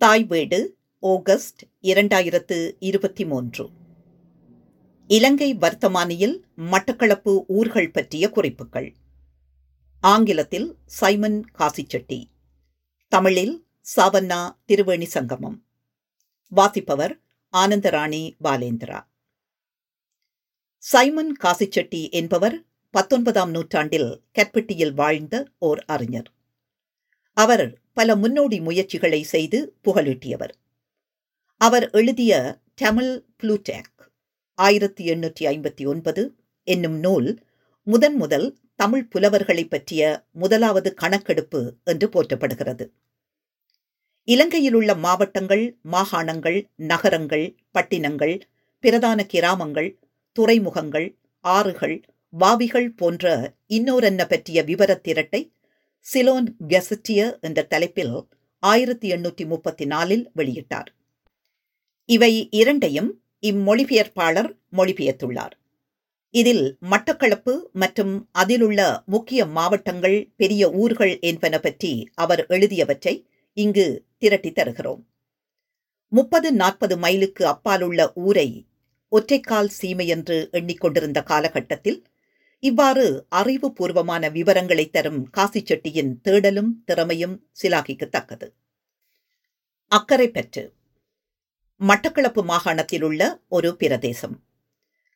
தாய் வீடு ஆகஸ்ட் இரண்டாயிரத்து இருபத்தி மூன்று. இலங்கை வர்த்தமானியில் மட்டக்களப்பு ஊர்கள் பற்றிய குறிப்புகள். ஆங்கிலத்தில் சைமன் காசிச்செட்டி. தமிழில் சாவண்ணா திருவேணி சங்கமம். வாசிப்பவர் ஆனந்தராணி பாலேந்திரா. சைமன் காசிச்செட்டி என்பவர் பத்தொன்பதாம் நூற்றாண்டில் கற்பட்டியில் வாழ்ந்த ஓர் அறிஞர். அவர் பல முன்னோடி முயற்சிகளை செய்து புகழீட்டியவர். அவர் எழுதிய டமிழ் ப்ளூடேக் ஆயிரத்தி எண்ணூற்றி ஐம்பத்தி ஒன்பது என்னும் நூல் முதன் முதல் தமிழ் புலவர்களை பற்றிய முதலாவது கணக்கெடுப்பு என்று போற்றப்படுகிறது. இலங்கையில் உள்ள மாவட்டங்கள் மாகாணங்கள் நகரங்கள் பட்டினங்கள் பிரதான கிராமங்கள் துறைமுகங்கள் ஆறுகள் வாவிகள் போன்ற இன்னோரென்ன பற்றிய விவரத் திரட்டை சிலோன் கெசட்டியர் என்ற தலைப்பில் ஆயிரத்தி எண்ணூற்றி முப்பத்தி நாலில் வெளியிட்டார். இவை இரண்டையும் இம்மொழிபெயர்ப்பாளர் மொழிபெயர்த்துள்ளார். இதில் மட்டக்களப்பு மற்றும் அதிலுள்ள முக்கிய மாவட்டங்கள் பெரிய ஊர்கள் என்பன பற்றி அவர் எழுதியவற்றை இங்கு திரட்டி தருகிறோம். முப்பது நாற்பது மைலுக்கு அப்பாலுள்ள ஊரை ஒற்றைக்கால் சீமை என்று எண்ணிக்கொண்டிருந்த காலகட்டத்தில் இவ்வாறு அறிவுபூர்வமான விவரங்களை தரும் காசிச்செட்டியின் தேடலும் திறமையும் சிலாகிக்கத்தக்கது. அக்கரைப்பற்று மட்டக்களப்பு மாகாணத்தில் உள்ள ஒரு பிரதேசம்.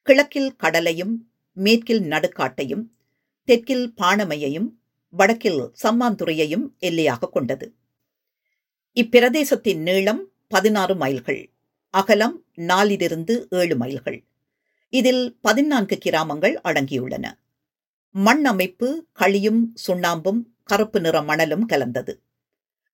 கிழக்கில் கடலையும் மேற்கில் நடுக்காட்டையும் தெற்கில் பாணமையையும் வடக்கில் சம்மாந்துறையையும் எல்லையாக கொண்டது. இப்பிரதேசத்தின் நீளம் பதினாறு மைல்கள் அகலம் நாலிலிருந்து ஏழு மைல்கள். இதில் பதினான்கு கிராமங்கள் அடங்கியுள்ளன. மண் அமைப்பு களியும் சுண்ணாம்பும் கருப்பு நிற மணலும் கலந்தது.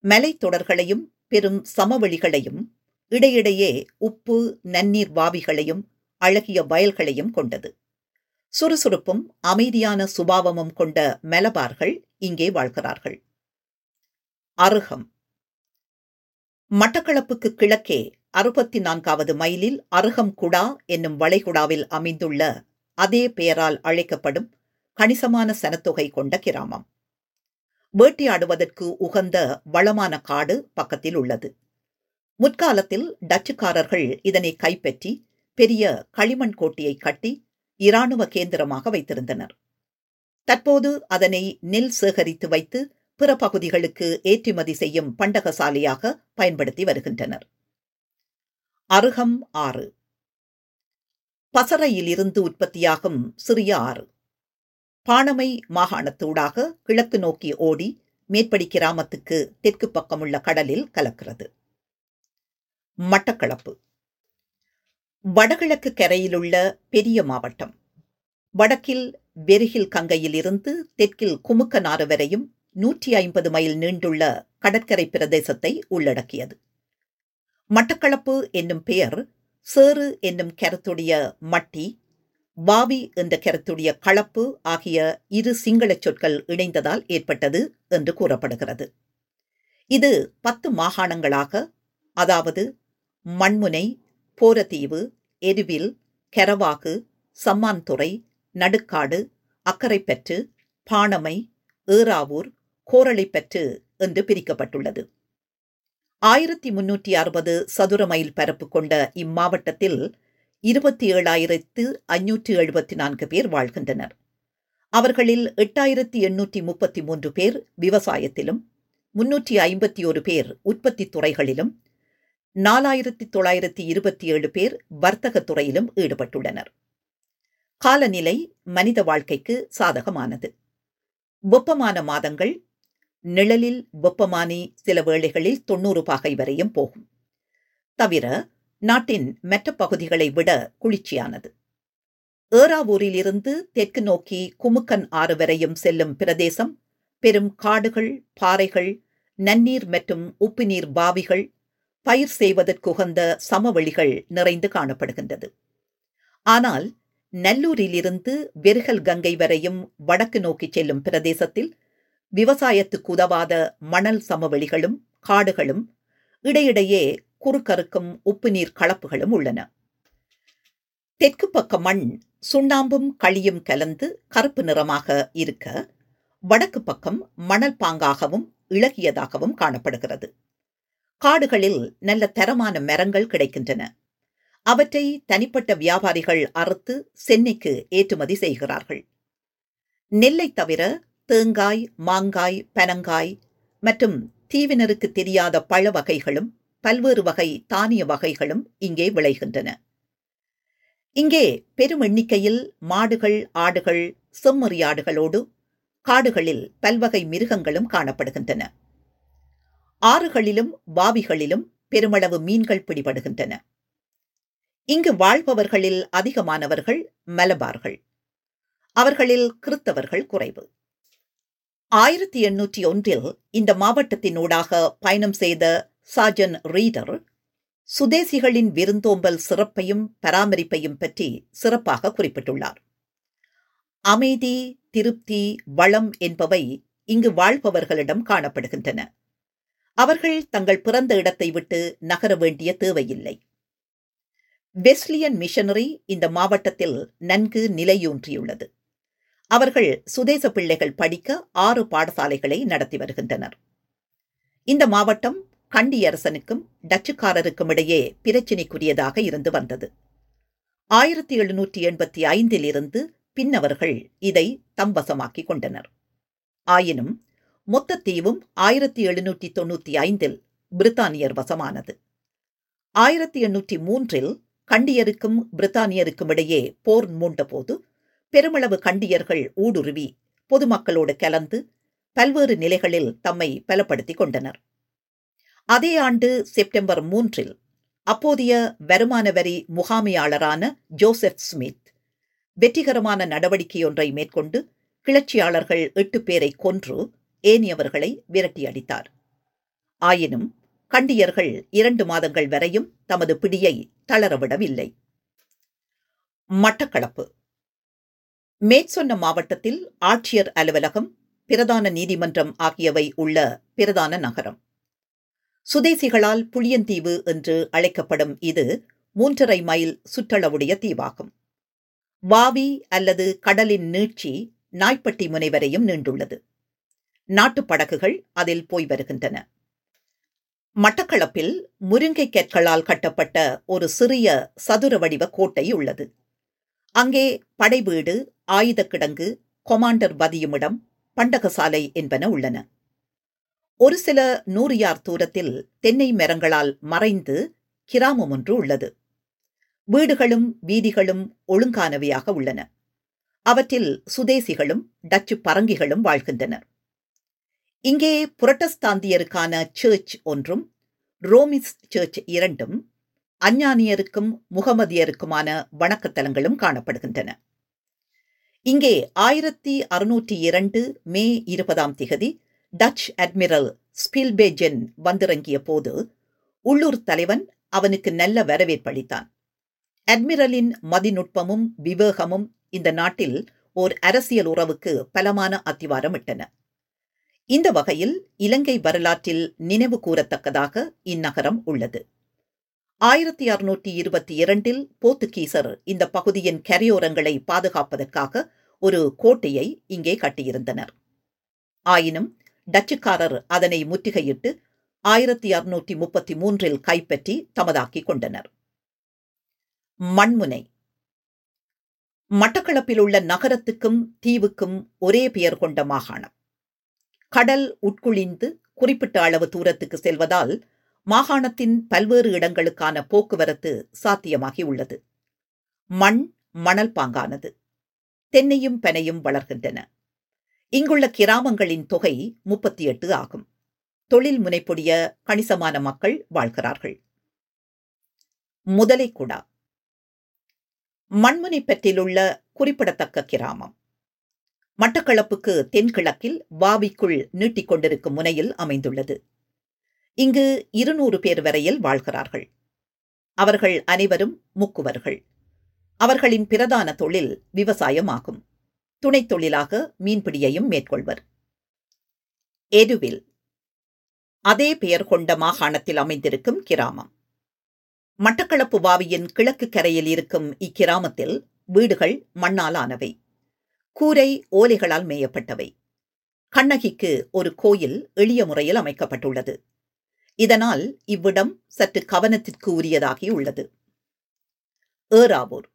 மலைத்தொடர்களையும் பெரும் சமவெளிகளையும் இடையிடையே உப்பு நன்னீர் வாவிகளையும் அழகிய வயல்களையும் கொண்டது. சுறுசுறுப்பும் அமைதியான சுபாவமும் கொண்ட மலபார்கள் இங்கே வாழ்கிறார்கள். அருகம். மட்டக்களப்புக்கு கிழக்கே அறுபத்தி நான்காவது மைலில் அருகம் குடா என்னும் வளைகுடாவில் அமைந்துள்ள அதே பெயரால் அழைக்கப்படும் கணிசமான சனத்தொகை கொண்ட கிராமம். வேட்டையாடுவதற்கு உகந்த வளமான காடு பக்கத்தில் உள்ளது. முற்காலத்தில் டச்சுக்காரர்கள் இதனை கைப்பற்றி பெரிய களிமண் கோட்டையை கட்டி இராணுவ கேந்திரமாக வைத்திருந்தனர். தற்போது அதனை நெல் சேகரித்து வைத்து பிற பகுதிகளுக்கு ஏற்றுமதி செய்யும் பண்டகசாலையாக பயன்படுத்தி வருகின்றனர். அருகம் ஆறு. பசறையில் இருந்து உற்பத்தியாகும் சிறிய ஆறு. பாணமை மாகாணத்தூடாக கிழக்கு நோக்கி ஓடி மேற்படி கிராமத்துக்கு தெற்கு பக்கமுள்ள கடலில் கலக்கிறது. மட்டக்களப்பு. வடகிழக்கு கரையிலுள்ள பெரிய மாவட்டம். வடக்கில் வெருகில் கங்கையில் இருந்து தெற்கில் குமுக்கனாறு வரையும் நூற்றி ஐம்பது மைல் நீண்டுள்ள கடற்கரை பிரதேசத்தை உள்ளடக்கியது. மட்டக்களப்பு என்னும் பெயர் சேறு என்னும் கருத்துடைய மட்டி வாவி என்ற கருத்துடைய களப்பு ஆகிய இரு சிங்கள சொற்கள் இணைந்ததால் ஏற்பட்டது என்று கூறப்படுகிறது. இது பத்து மாகாணங்களாக அதாவது மண்முனை போரதீவு எருவில் கெரவாகு சம்மான்துறை நடுக்காடு அக்கரைப்பற்று பாணமை ஏறாவூர் கோரளைப்பற்று என்று பிரிக்கப்பட்டுள்ளது. ஆயிரத்தி முன்னூற்றி அறுபது சதுர மைல் பரப்பு கொண்ட இம்மாவட்டத்தில் இருபத்தி ஏழாயிரத்து ஐநூற்று எழுபத்தி நான்கு பேர் வாழ்கின்றனர். அவர்களில் எட்டாயிரத்தி எண்ணூற்றி முப்பத்தி மூன்று பேர் விவசாயத்திலும் முன்னூற்றி ஐம்பத்தி ஒரு பேர் உற்பத்தி துறைகளிலும் நாலாயிரத்தி தொள்ளாயிரத்தி இருபத்தி ஏழு பேர் வர்த்தக துறையிலும் ஈடுபட்டுள்ளனர். காலநிலை மனித வாழ்க்கைக்கு சாதகமானது. வெப்பமான மாதங்கள் நிழலில் வெப்பமானி சில வேளைகளில் தொன்னூறு பாகை வரையும் போகும். தவிர நாட்டின் மற்ற பகுதிகளை விட குளிர்ச்சியானது. ஏறாவூரிலிருந்து தெற்கு நோக்கி குமுக்கன் ஆறு வரையும் செல்லும் பிரதேசம் பெரும் காடுகள் பாறைகள் நன்னீர் மற்றும் உப்புநீர் பாவிகள் பயிர் செய்வதற்குகந்த சமவெளிகள் நிறைந்து காணப்படுகின்றது. ஆனால் நல்லூரிலிருந்து வெறுகல் கங்கை வரையும் வடக்கு நோக்கி செல்லும் பிரதேசத்தில் விவசாயத்துக்கு உதவாத மணல் சமவெளிகளும் காடுகளும் இடையிடையே குறுக்கறுக்கும் உப்பு நீர் கலப்புகளும் உள்ளன. தெற்கு பக்க மண் சுண்ணாம்பும் களியும் கலந்து கருப்பு நிறமாக இருக்க வடக்கு பக்கம் மணல் பாங்காகவும் இளகியதாகவும் காணப்படுகிறது. காடுகளில் நல்ல தரமான மரங்கள் கிடைக்கின்றன. அவற்றை தனிப்பட்ட வியாபாரிகள் அறுத்து சென்னைக்கு ஏற்றுமதி செய்கிறார்கள். நெல்லை தவிர தேங்காய் மாங்காய் பனங்காய் மற்றும் தீவினருக்கு தெரியாத பழ வகைகளும் பல்வேறு வகை தானிய வகைகளும் இங்கே விளைகின்றன. இங்கே பெரும் எண்ணிக்கையில் மாடுகள் ஆடுகள் செம்மறியாடுகளோடு காடுகளில் பல்வகை மிருகங்களும் காணப்படுகின்றன. ஆறுகளிலும் பாவிகளிலும் பெருமளவு மீன்கள் பிடிபடுகின்றன. இங்கு வாழ்பவர்களில் அதிகமானவர்கள் மலபார்கள். அவர்களில் கிறித்தவர்கள் குறைவு. ஆயிரத்தி எண்ணூற்றி ஒன்றில் இந்த மாவட்டத்தினூடாக பயணம் செய்த சாஜன் ரீடர் சுதேசிகளின் விருந்தோம்பல் சிறப்பையும் பராமரிப்பையும் பற்றி சிறப்பாக குறிப்பிட்டுள்ளார். அமைதி திருப்தி வளம் என்பவை இங்கு வாழ்பவர்களிடம் காணப்படுகின்றன. அவர்கள் தங்கள் பிறந்த இடத்தை விட்டு நகர வேண்டிய தேவையில்லை. வெஸ்லியன் மிஷனரி இந்த மாவட்டத்தில் நன்கு நிலையூன்றியுள்ளது. அவர்கள் சுதேச பிள்ளைகள் படிக்க ஆறு பாடசாலைகளை நடத்தி வருகின்றனர். இந்த மாவட்டம் கண்டியரசனுக்கும் டச்சுக்காரருக்கும் இடையே பிரச்சினைக்குரியதாக இருந்து வந்தது. ஆயிரத்தி எழுநூற்றி எண்பத்தி ஐந்தில் இருந்து பின்னவர்கள் இதை தம்பசமாக்கிக் கொண்டனர். ஆயினும் மொத்த தீவும் ஆயிரத்தி எழுநூற்றி தொண்ணூற்றி ஐந்தில் பிரித்தானியர் வசமானது. ஆயிரத்தி எண்ணூற்றி மூன்றில் கண்டியருக்கும் பிரித்தானியருக்கும் இடையே போர் மூண்டபோது பெருமளவு கண்டியர்கள் ஊடுருவி பொதுமக்களோடு கலந்து பல்வேறு நிலைகளில் தம்மை பலப்படுத்திக் கொண்டனர். அதே ஆண்டு செப்டம்பர் மூன்றில் அப்போதைய வருமான வரி முகாமையாளரான ஜோசப் ஸ்மித் வெற்றிகரமான நடவடிக்கையொன்றை மேற்கொண்டு கிளர்ச்சியாளர்கள் எட்டு பேரை கொன்று ஏனியவர்களை விரட்டியடித்தார் ஆயினும் கண்டியர்கள் இரண்டு மாதங்கள் வரையும் தமது பிடியை தளரவிடவில்லை. மட்டக்களப்பு மேற்சொன்ன மாவட்டத்தில் ஆட்சியர் அலுவலகம் பிரதான நீதிமன்றம் ஆகியவை உள்ள பிரதான நகரம். சுதேசிகளால் புளியந்தீவு என்று அழைக்கப்படும் இது மூன்றரை மைல் சுற்றளவுடைய தீவாகும். வாவி அல்லது கடலின் நீட்சி நாய்ப்பட்டி முனை வரையும் நீண்டுள்ளது. நாட்டுப் படகுகள் அதில் போய் வருகின்றன. மட்டக்களப்பில் முருங்கை கற்களால் கட்டப்பட்ட ஒரு சிறிய சதுர வடிவ கோட்டை உள்ளது. அங்கே படைவீடு ஆயுதக் கிடங்கு கொமாண்டர் பதியுமிடம் பண்டகசாலை என்பன உள்ளன. ஒரு சில நூறு யார் தூரத்தில் தென்னை மரங்களால் மறைந்து கிராமம் ஒன்று உள்ளது. வீடுகளும் வீதிகளும் ஒழுங்கானவையாக உள்ளன. அவற்றில் சுதேசிகளும் டச்சு பரங்கிகளும் வாழ்கின்றனர். இங்கே புரட்டஸ்தாந்தியருக்கான சர்ச் ஒன்றும் ரோமிஸ் சர்ச் இரண்டும் அஞ்ஞானியருக்கும் முகமதியருக்குமான வணக்கத்தலங்களும் காணப்படுகின்றன. இங்கே ஆயிரத்தி அறுநூற்றி இரண்டு மே இருபதாம் திகதி டச் அட்மிரல் ஸ்பில்பேஜென் வந்திறங்கிய போது உள்ளூர் தலைவன் அவனுக்கு நல்ல வரவேற்பளித்தான் அட்மிரலின் மதிநுட்பமும் விவேகமும் இந்த நாட்டில் ஓர் அரசியல் உறவுக்கு பலமான அத்திவாரம் இட்டன இந்த வகையில் இலங்கை வரலாற்றில் நினைவு கூறத்தக்கதாக இந்நகரம் உள்ளது. ஆயிரத்தி அறுநூற்றி இருபத்தி இரண்டில் போர்த்துகீசர் இந்த பகுதியின் கரையோரங்களை பாதுகாப்பதற்காக ஒரு கோட்டையை இங்கே கட்டியிருந்தனர். ஆயினும் டச்சுக்காரர் அதனை முற்றுகையிட்டு ஆயிரத்தி அறுநூற்றி முப்பத்தி மூன்றில் கைப்பற்றி தமதாக்கிக் கொண்டனர். மண்முனை. மட்டக்களப்பில் உள்ள நகரத்துக்கும் தீவுக்கும் ஒரே பெயர் கொண்ட மாகாணம். கடல் உட்குழிந்து குறிப்பிட்ட அளவு தூரத்துக்கு செல்வதால் மாகாணத்தின் பல்வேறு இடங்களுக்கான போக்குவரத்து சாத்தியமாகி உள்ளது மண் மணல் பாங்கானது. தென்னையும் பெனையும் வளர்கின்றன. இங்குள்ள கிராமங்களின் தொகை முப்பத்தி எட்டு ஆகும். தொழில் முனைப்புடைய கணிசமான மக்கள் வாழ்கிறார்கள். முதலைக்குடா மண்முனைப்பற்றிலுள்ள குறிப்பிடத்தக்க கிராமம். மட்டக்களப்புக்கு தென்கிழக்கில் வாவிக்குள் நீட்டிக்கொண்டிருக்கும் முனையில் அமைந்துள்ளது. இங்கு இருநூறு பேர் வரையில் வாழ்கிறார்கள். அவர்கள் அனைவரும் முக்குவர்கள். அவர்களின் பிரதான தொழில் விவசாயமாகும். துணைத் தொழிலாக மீன்பிடியையும் மேற்கொள்வர். எருவில். அதே பெயர் கொண்ட மாகாணத்தில் அமைந்திருக்கும் கிராமம். மட்டக்களப்பு வாவியின் கிழக்கு கரையில் இருக்கும் இக்கிராமத்தில் வீடுகள் மண்ணாலானவை. கூரை ஓலைகளால் மேயப்பட்டவை. கண்ணகிக்கு ஒரு கோயில் எளிய முறையில் அமைக்கப்பட்டுள்ளது. இதனால் இவ்விடம் சற்று கவனத்திற்கு உரியதாகி உள்ளது. ஏறாவூர்.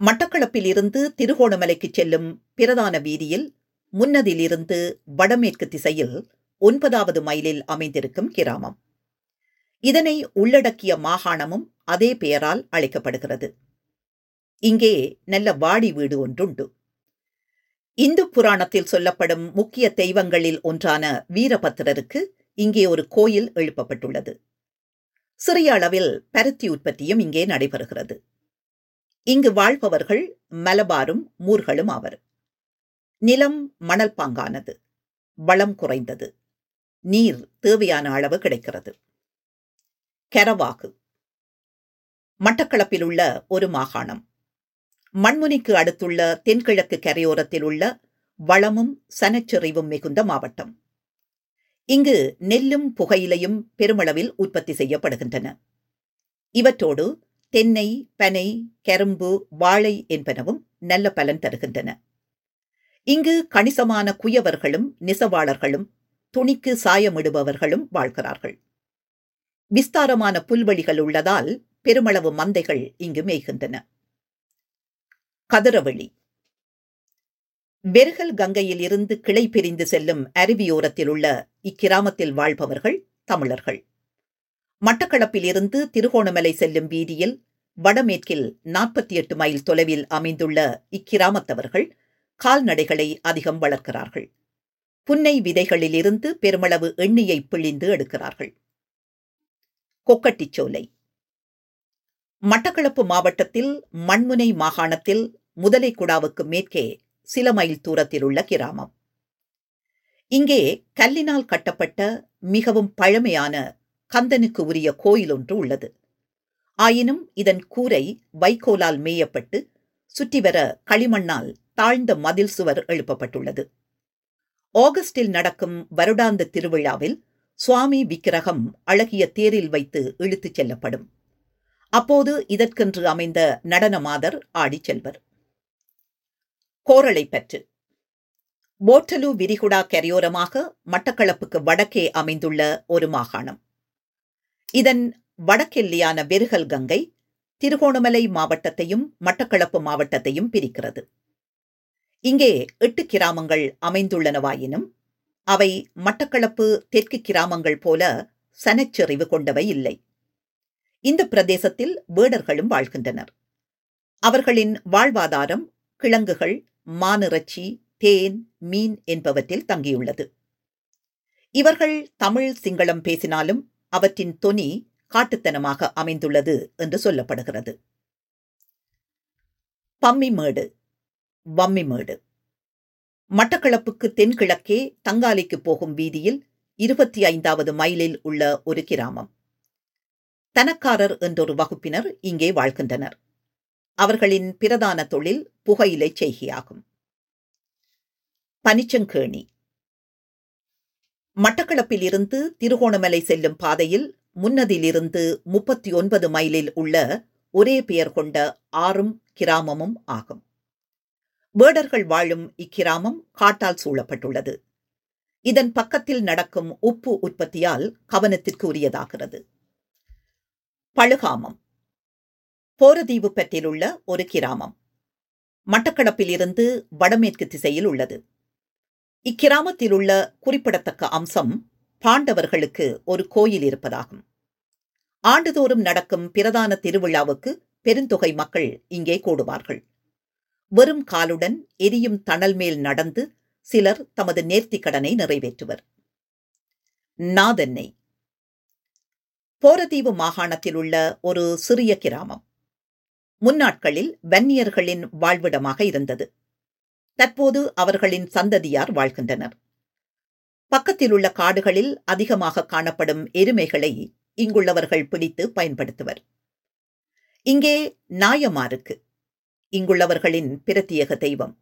மட்டக்களப்பில் இருந்து திருகோணமலைக்கு செல்லும் பிரதான வீதியில் முன்னதிலிருந்து வடமேற்கு திசையில் ஒன்பதாவது மைலில் அமைந்திருக்கும் கிராமம். இதனை உள்ளடக்கிய மாகாணமும் அதே பெயரால் அழைக்கப்படுகிறது. இங்கே நல்ல வாடி வீடு ஒன்றுண்டு. இந்து புராணத்தில் சொல்லப்படும் முக்கிய தெய்வங்களில் ஒன்றான வீரபத்திரருக்கு இங்கே ஒரு கோயில் எழுப்பப்பட்டுள்ளது. சிறிய அளவில் பருத்தி உற்பத்தியும் இங்கே நடைபெறுகிறது. இங்கு வாழ்பவர்கள் மலபாரும் மூர்களும் ஆவர். நிலம் மணல் பாங்கானது வளம் குறைந்தது. நீர் தேவையான அளவு கிடைக்கிறது. கரவாகு. மட்டக்களப்பில் உள்ள ஒரு மாகாணம். மண்முனிக்கு அடுத்துள்ள தென்கிழக்கு கரையோரத்தில் உள்ள வளமும் சனச்செறிவும் மிகுந்த மாவட்டம். இங்கு நெல்லும் புகையிலையும் பெருமளவில் உற்பத்தி செய்யப்படுகின்றன. இவற்றோடு தென்னை பனை கரும்பு வாழை என்பனவும் நல்ல பலன் தருகின்றன. இங்கு கணிசமான குயவர்களும் நெசவாளர்களும் துணிக்கு சாயமிடுபவர்களும் வாழ்கிறார்கள். விஸ்தாரமான புல்வெளிகள் உள்ளதால் பெருமளவு மந்தைகள் இங்கு மேய்கின்றன. கதிரவெளி. பெருகல் கங்கையில் இருந்து கிளை பிரிந்து செல்லும் அருவியோரத்தில் உள்ள இக்கிராமத்தில் வாழ்பவர்கள் தமிழர்கள். மட்டக்களப்பில் இருந்து திருகோணமலை செல்லும் வீதியில் வடமேற்கில் நாற்பத்தி எட்டு மைல் தொலைவில் அமைந்துள்ள இக்கிராமத்தவர்கள் கால்நடைகளை அதிகம் வளர்க்கிறார்கள். புன்னை விதைகளிலிருந்து பெருமளவு எண்ணெயை பிழிந்து எடுக்கிறார்கள். கொக்கட்டிச்சோலை. மட்டக்களப்பு மாவட்டத்தில் மண்முனை மாகாணத்தில் முதலைக்குடாவுக்கு மேற்கே சில மைல் தூரத்தில் உள்ள கிராமம். இங்கே கல்லினால் கட்டப்பட்ட மிகவும் பழமையான கந்தனுக்கு உரிய கோயில் ஒன்று உள்ளது. ஆயினும் இதன் கூரை வைக்கோலால் மேயப்பட்டு சுற்றிவர களிமண்ணால் தாழ்ந்த மதில் சுவர் எழுப்பப்பட்டுள்ளது. ஆகஸ்டில் நடக்கும் வருடாந்த திருவிழாவில் சுவாமி விக்கிரகம் அழகிய தேரில் வைத்து இழுத்துச் செல்லப்படும். அப்போது இதற்கென்று அமைந்த நடனமாதர் ஆடிச் செல்வர். கோரளைப்பற்று போட்டலு விரிகுடா கரையோரமாக மட்டக்களப்புக்கு வடக்கே அமைந்துள்ள ஒரு மாகாணம். இதன் வடக்கெல்லியான வெறுகல் கங்கை திருகோணமலை மாவட்டத்தையும் மட்டக்களப்பு மாவட்டத்தையும் பிரிக்கிறது. இங்கே எட்டு கிராமங்கள் அமைந்துள்ளனவாயினும் அவை மட்டக்களப்பு தெற்கு கிராமங்கள் போல சனச்செறிவு கொண்டவை இல்லை. இந்த பிரதேசத்தில் வேடர்களும் வாழ்கின்றனர். அவர்களின் வாழ்வாதாரம் கிழங்குகள் மானிறச்சி தேன் மீன் என்பவற்றில் தங்கியுள்ளது. இவர்கள் தமிழ் சிங்களம் பேசினாலும் அவற்றின் தொனி காட்டுத்தனமாக அமைந்துள்ளது என்று சொல்லப்படுகிறது. பம்மிமேடு வம்மிமேடு. மட்டக்களப்புக்கு தென்கிழக்கே தங்காலைக்கு போகும் வீதியில் இருபத்தி ஐந்தாவது மைலில் உள்ள ஒரு கிராமம். தனக்காரர் என்றொரு வகுப்பினர் இங்கே வாழ்கின்றனர். அவர்களின் பிரதான தொழில் புகையிலை செய்கையாகும். பனிச்சங்கேணி. மட்டக்களப்பில் இருந்து திருகோணமலை செல்லும் பாதையில் முன்னதிலிருந்து முப்பத்தி ஒன்பது மைலில் உள்ள ஒரே பெயர் கொண்ட ஆறும் கிராமமும் ஆகும். வேடர்கள் வாழும் இக்கிராமம் காட்டால் சூழப்பட்டுள்ளது. இதன் பக்கத்தில் நடக்கும் உப்பு உற்பத்தியால் கவனத்திற்கு உரியதாகிறது பழுகாமம். போரதீவு பற்றில் ஒரு கிராமம். மட்டக்களப்பிலிருந்து வடமேற்கு திசையில் உள்ளது. இக்கிராமத்தில் உள்ள குறிப்பிடத்தக்க அம்சம் பாண்டவர்களுக்கு ஒரு கோயில் இருப்பதாகும். ஆண்டுதோறும் நடக்கும் பிரதான திருவிழாவுக்கு பெருந்தொகை மக்கள் இங்கே கூடுவார்கள். வெறும் காலுடன் எரியும் தணல் மேல் நடந்து சிலர் தமது நேர்த்திக் கடனை நிறைவேற்றுவர். நாதென்னை. போரதீவு மாகாணத்தில் உள்ள ஒரு சிறிய கிராமம். முன்னாட்களில் வன்னியர்களின் வாழ்விடமாக இருந்தது. தற்போது அவர்களின் சந்ததியார் வாழ்கின்றனர். பக்கத்தில் உள்ள காடுகளில் அதிகமாக காணப்படும் எருமைகளை இங்குள்ளவர்கள் பிடித்து பயன்படுத்துவர். இங்கே நாயமாருக்கு இங்குள்ளவர்களின் பிரத்யேக தெய்வம்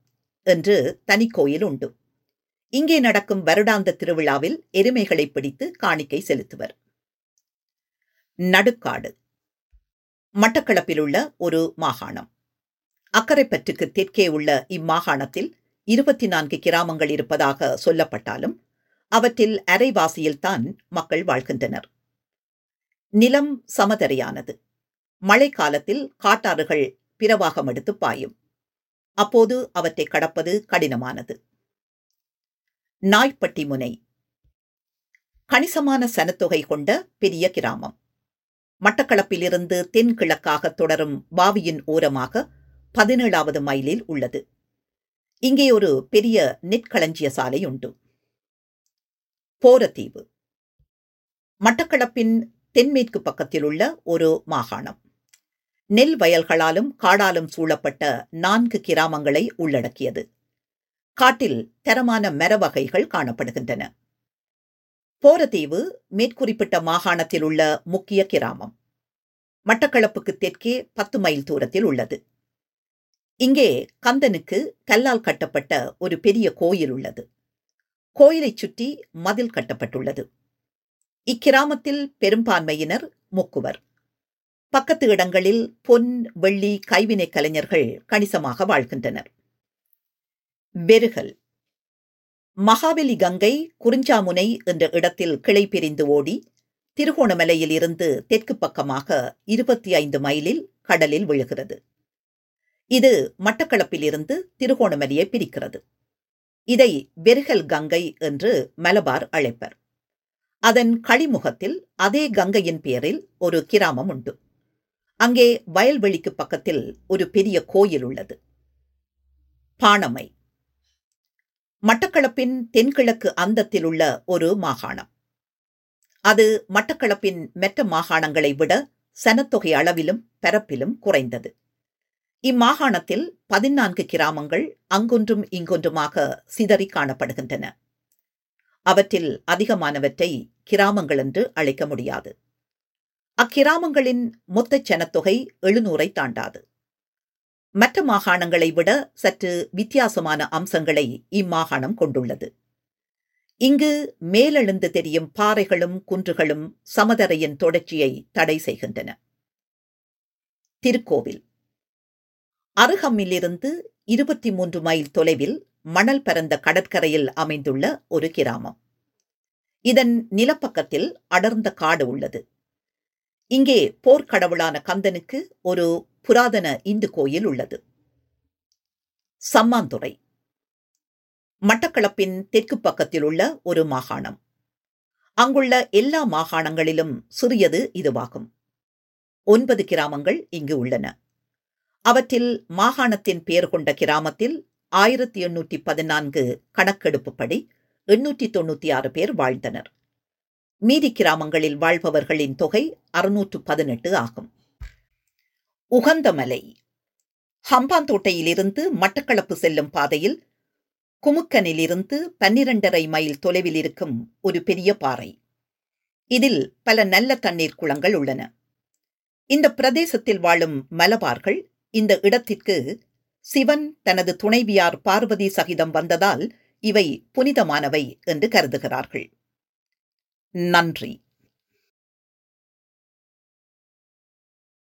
என்று தனி கோயில் உண்டு. இங்கே நடக்கும் வருடாந்த திருவிழாவில் எருமைகளை பிடித்து காணிக்கை செலுத்துவர். நடுக்காடு மட்டக்களப்பிலுள்ள ஒரு மாகாணம். அக்கரைப்பற்றுக்கு தெற்கே உள்ள இம்மாகாணத்தில் இருபத்தி நான்கு கிராமங்கள் இருப்பதாக சொல்லப்பட்டாலும் அவற்றில் அரைவாசியில்தான் மக்கள் வாழ்கின்றனர். நிலம் சமதரையானது. மழை காலத்தில் காட்டாறுகள் பிரவாகம் எடுத்து பாயும். அப்போது அவற்றை கடப்பது கடினமானது. நாய்ப்பட்டி முனை கணிசமான சனத்தொகை கொண்ட பெரிய கிராமம். மட்டக்களப்பிலிருந்து தென்கிழக்காக தொடரும் பாவியின் ஓரமாக பதினேழாவது மைலில் உள்ளது. இங்கே ஒரு பெரிய நெற்களஞ்சிய சாலை உண்டு. போரத்தீவு. மட்டக்களப்பின் தென்மேற்கு பக்கத்தில் உள்ள ஒரு மாகாணம். நெல் வயல்களாலும் காடாலும் சூழப்பட்ட நான்கு கிராமங்களை உள்ளடக்கியது. காட்டில் தரமான மரவகைகள் காணப்படுகின்றன. போரதீவு மேற்குறிப்பிட்ட மாகாணத்தில் உள்ள முக்கிய கிராமம். மட்டக்களப்புக்கு தெற்கே பத்து மைல் தூரத்தில் உள்ளது. இங்கே கந்தனுக்கு கல்லால் கட்டப்பட்ட ஒரு பெரிய கோயில் உள்ளது. கோயிலைச் சுற்றி மதில் கட்டப்பட்டுள்ளது. இக்கிராமத்தில் பெரும்பான்மையினர் முக்குவர். பக்கத்து இடங்களில் பொன் வெள்ளி கைவினை கலைஞர்கள் கணிசமாக வாழ்கின்றனர். பெருகல் மகாபலி கங்கை குறிஞ்சாமுனை என்ற இடத்தில் கிளை பிரிந்து ஓடி திருகோணமலையில் இருந்து தெற்கு பக்கமாக இருபத்தி ஐந்து மைலில் கடலில் விழுகிறது. இது மட்டக்களப்பிலிருந்து திருகோணமலையை பிரிக்கிறது. இதை பெருகல் கங்கை என்று மலபார் அழைப்பர். அதன் கழிமுகத்தில் அதே கங்கையின் பெயரில் ஒரு கிராமம் உண்டு. அங்கே வயல்வெளிக்கு பக்கத்தில் ஒரு பெரிய கோயில் உள்ளது. பாணமை. மட்டக்களப்பின் தென்கிழக்கு அந்தத்தில் உள்ள ஒரு மாகாணம். அது மட்டக்களப்பின் மற்ற மாகாணங்களை விட சனத்தொகை அளவிலும் பரப்பிலும் குறைந்தது. இம்மாகாணத்தில் பதினான்கு கிராமங்கள் அங்கொன்றும் இங்கொன்றுமாக சிதறி காணப்படுகின்றன. அவற்றில் அதிகமானவற்றை கிராமங்கள் என்று அழைக்க முடியாது. அக்கிராமங்களின் மொத்த சனத்தொகை எழுநூறை தாண்டாது. மற்ற மாகாணங்களை விட சற்று வித்தியாசமான அம்சங்களை இம்மாகாணம் கொண்டுள்ளது. இங்கு மேலெழுந்து தெரியும் பாறைகளும் குன்றுகளும் சமதரையின் தொடர்ச்சியை தடை செய்கின்றன. திருக்கோவில். அருகம்மிலிருந்து இருபத்தி மூன்று மைல் தொலைவில் மணல் பரந்த கடற்கரையில் அமைந்துள்ள ஒரு கிராமம். இதன் நிலப்பக்கத்தில் அடர்ந்த காடு உள்ளது. இங்கே போர்க்கடவுளான கந்தனுக்கு ஒரு புராதன இந்து கோயில் உள்ளது. சம்மாந்துறை. மட்டக்களப்பின் தெற்கு பக்கத்தில் உள்ள ஒரு மாகாணம். அங்குள்ள எல்லா மாகாணங்களிலும் சிறியது இதுவாகும். ஒன்பது கிராமங்கள் இங்கு உள்ளன. அவற்றில் மாகாணத்தின் பெயர் கொண்ட கிராமத்தில் ஆயிரத்தி எண்ணூற்றி பதினான்கு கணக்கெடுப்புப்படி எண்ணூற்றி தொண்ணூற்றி ஆறு பேர் வாழ்ந்தனர். மீதி கிராமங்களில் வாழ்பவர்களின் தொகை அறுநூற்று பதினெட்டு ஆகும். உகந்தமலை ஹம்பாந்தோட்டையிலிருந்து மட்டக்களப்பு செல்லும் பாதையில் குமுக்கனிலிருந்து பன்னிரண்டரை மைல் தொலைவில் இருக்கும் ஒரு பெரிய பாறை. இதில் பல நல்ல தண்ணீர் குளங்கள் உள்ளன. இந்த பிரதேசத்தில் வாழும் மலபார்கள் இந்த இடத்திற்கு சிவன் தனது துணைவியார் பார்வதி சகிதம் வந்ததால் இவை புனிதமானவை என்று கருதுகிறார்கள். நன்றி.